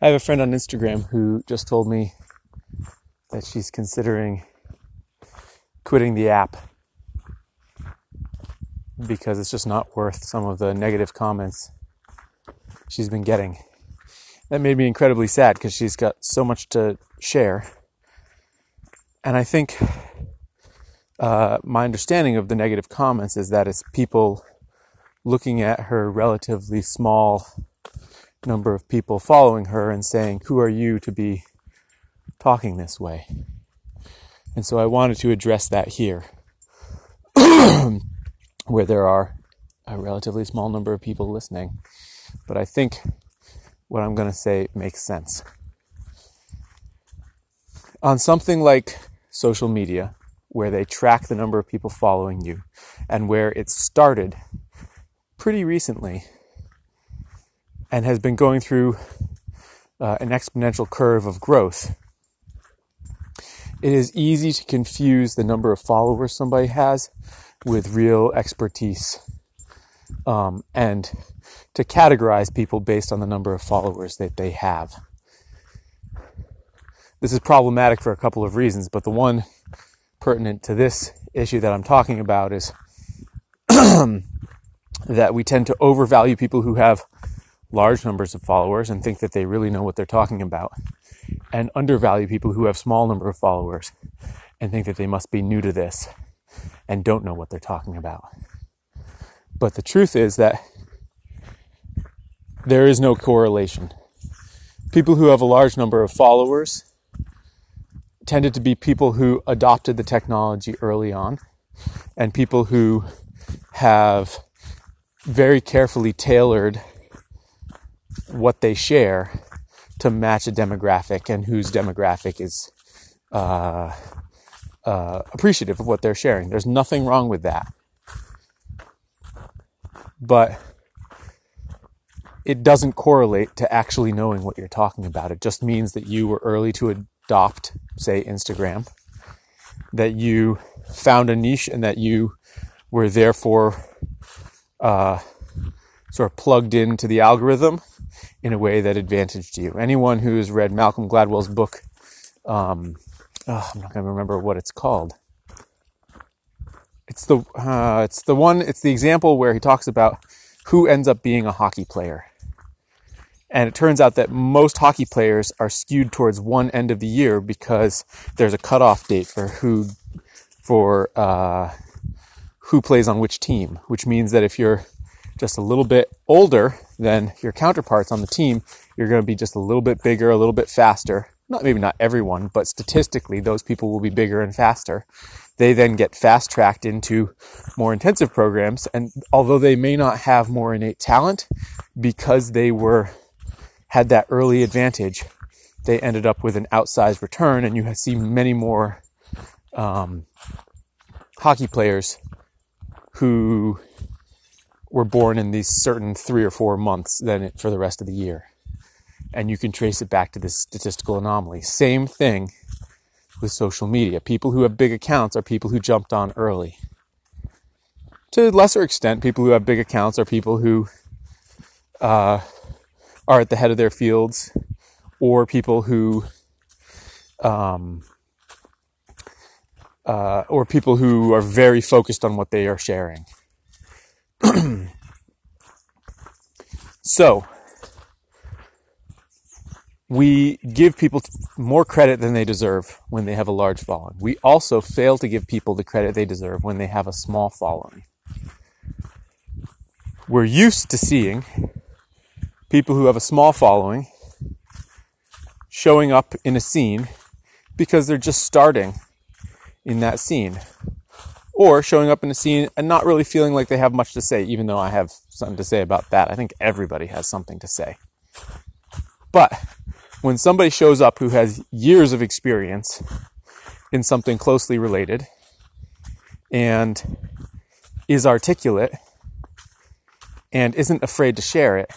I have a friend on Instagram who just told me that she's considering quitting the app because it's just not worth some of the negative comments she's been getting. That made me incredibly sad because she's got so much to share. And I think uh, my understanding of the negative comments is that it's people looking at her relatively small number of people following her and saying, Who are you to be talking this way? And so I wanted to address that here, where there are a relatively small number of people listening. But I think what I'm going to say makes sense. On something like social media, where they track the number of people following you, and where it started pretty recently and has been going through uh, an exponential curve of growth. It is easy to confuse the number of followers somebody has with real expertise um, and to categorize people based on the number of followers that they have. This is problematic for a couple of reasons, but the one pertinent to this issue that I'm talking about is that we tend to overvalue people who have large numbers of followers and think that they really know what they're talking about, and undervalue people who have small number of followers and think that they must be new to this and don't know what they're talking about. But the truth is that there is no correlation. People who have a large number of followers tended to be people who adopted the technology early on and people who have very carefully tailored what they share to match a demographic and whose demographic is uh, uh, appreciative of what they're sharing. There's nothing wrong with that. But it doesn't correlate to actually knowing what you're talking about. It just means that you were early to adopt, say, Instagram, that you found a niche and that you were therefore uh, sort of plugged into the algorithm in a way that advantaged you. Anyone who's read Malcolm Gladwell's book, um, oh, I'm not going to remember what it's called. It's the uh, it's the one it's the example where he talks about who ends up being a hockey player. And it turns out that most hockey players are skewed towards one end of the year because there's a cutoff date for who for uh, who plays on which team, which means that if you're just a little bit older than your counterparts on the team, you're going to be just a little bit bigger, a little bit faster. Not maybe not everyone, but statistically, those people will be bigger and faster. They then get fast tracked into more intensive programs. And although they may not have more innate talent because they were, had that early advantage, they ended up with an outsized return. And you see many more, um, hockey players who were born in these certain three or four months than for the rest of the year. And you can trace it back to this statistical anomaly. Same thing with social media. People who have big accounts are people who jumped on early. To a lesser extent, people who have big accounts are people who uh, are at the head of their fields or people who um, uh, or people who are very focused on what they are sharing. so, we give people more credit than they deserve when they have a large following. We also fail to give people the credit they deserve when they have a small following. We're used to seeing people who have a small following showing up in a scene because they're just starting in that scene. Or showing up in a scene and not really feeling like they have much to say, even though I have something to say about that. I think everybody has something to say. But when somebody shows up who has years of experience in something closely related and is articulate and isn't afraid to share it,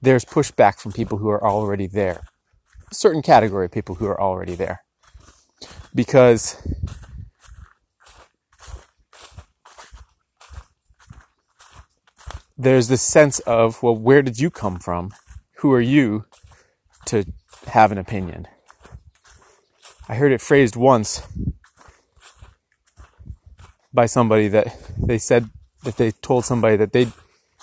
there's pushback from people who are already there. A certain category of people who are already there. Because there's this sense of, well, where did you come from? Who are you to have an opinion. I heard it phrased once by somebody that they said that they told somebody that they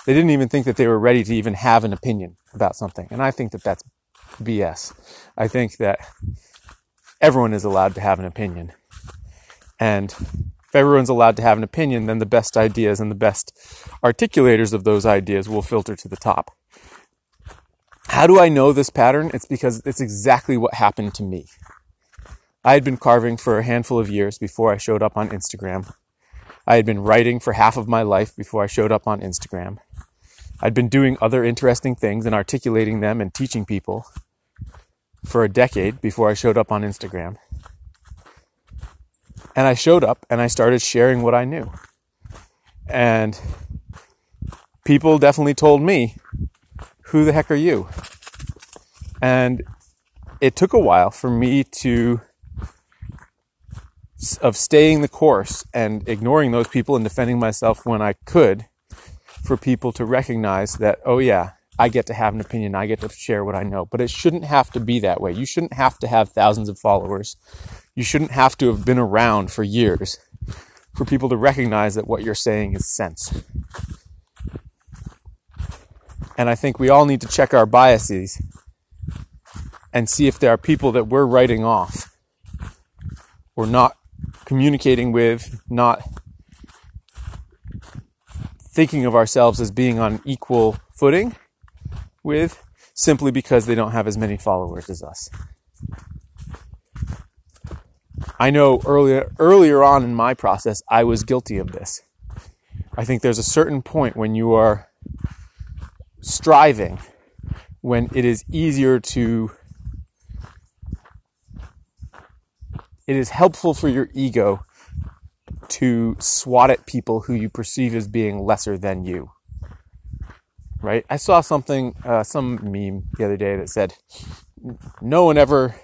they didn't even think that they were ready to even have an opinion about something. And I think that that's BS. I think that everyone is allowed to have an opinion. And if everyone's allowed to have an opinion, then the best ideas and the best articulators of those ideas will filter to the top. How do I know this pattern? It's because it's exactly what happened to me. I had been carving for a handful of years before I showed up on Instagram. I had been writing for half of my life before I showed up on Instagram. I'd been doing other interesting things and articulating them and teaching people for a decade before I showed up on Instagram. And I showed up and I started sharing what I knew. And people definitely told me, Who the heck are you? And it took a while for me to of staying the course and ignoring those people and defending myself when I could for people to recognize that, oh yeah, I get to have an opinion. I get to share what I know, but it shouldn't have to be that way. You shouldn't have to have thousands of followers. You shouldn't have to have been around for years for people to recognize that what you're saying is sense. And I think we all need to check our biases and see if there are people that we're writing off or not communicating with, not thinking of ourselves as being on equal footing with simply because they don't have as many followers as us. I know earlier earlier on in my process I was guilty of this. I think there's a certain point when you are striving when it is easier to it is helpful for your ego to swat at people who you perceive as being lesser than you. Right? I saw something, uh, some meme the other day that said, no one ever,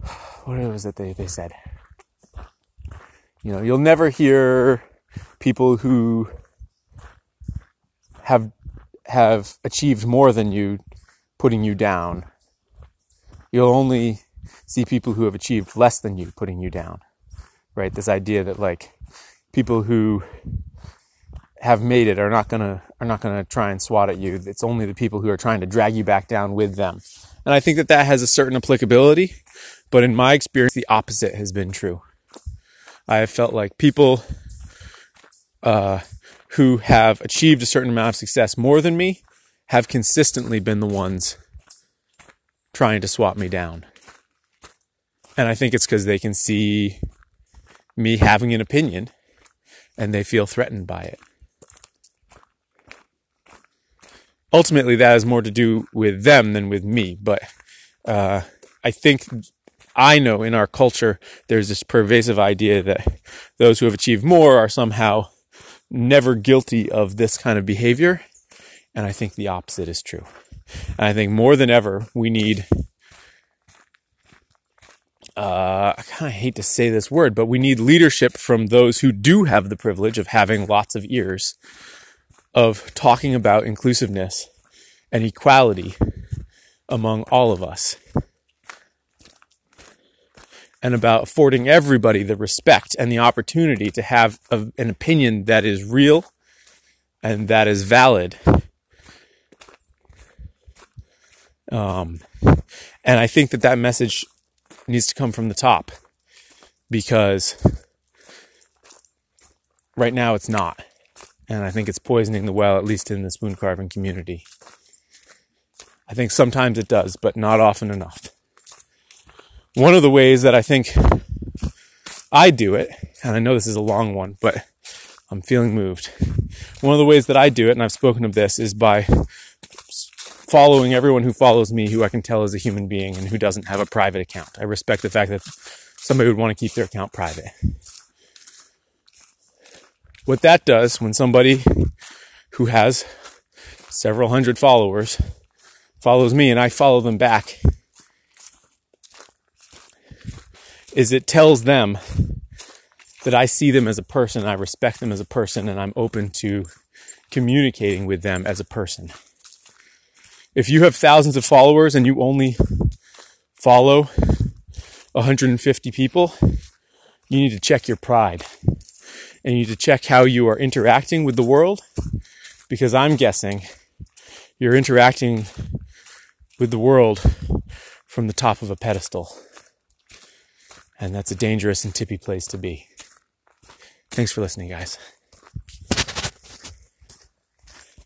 what was it they, they said? You know, you'll never hear people who have, have achieved more than you putting you down. You'll only see people who have achieved less than you putting you down right? This idea that like people who have made it are not gonna are not gonna try and swat at you. It's only the people who are trying to drag you back down with them. And I think that that has a certain applicability, but in my experience, the opposite has been true. I have felt like people uh, who have achieved a certain amount of success more than me have consistently been the ones trying to swap me down. And I think it's because they can see me having an opinion and they feel threatened by it. Ultimately, that has more to do with them than with me, but uh, I think I know in our culture there's this pervasive idea that those who have achieved more are somehow never guilty of this kind of behavior. And I think the opposite is true. And I think more than ever, we need uh, I kind of hate to say this word, but we need leadership from those who do have the privilege of having lots of ears, of talking about inclusiveness and equality among all of us, and about affording everybody the respect and the opportunity to have a, an opinion that is real and that is valid. Um, and I think that that message needs to come from the top because right now it's not. And I think it's poisoning the well, at least in the spoon carving community. I think sometimes it does, but not often enough. One of the ways that I think I do it, and I know this is a long one, but I'm feeling moved. One of the ways that I do it, and I've spoken of this, is by following everyone who follows me who I can tell is a human being and who doesn't have a private account. I respect the fact that somebody would want to keep their account private. What that does when somebody who has several hundred followers follows me and I follow them back is it tells them that I see them as a person, I respect them as a person, and I'm open to communicating with them as a person. If you have thousands of followers and you only follow 150 people, you need to check your pride. And you need to check how you are interacting with the world because I'm guessing you're interacting with the world from the top of a pedestal. And that's a dangerous and tippy place to be. Thanks for listening, guys.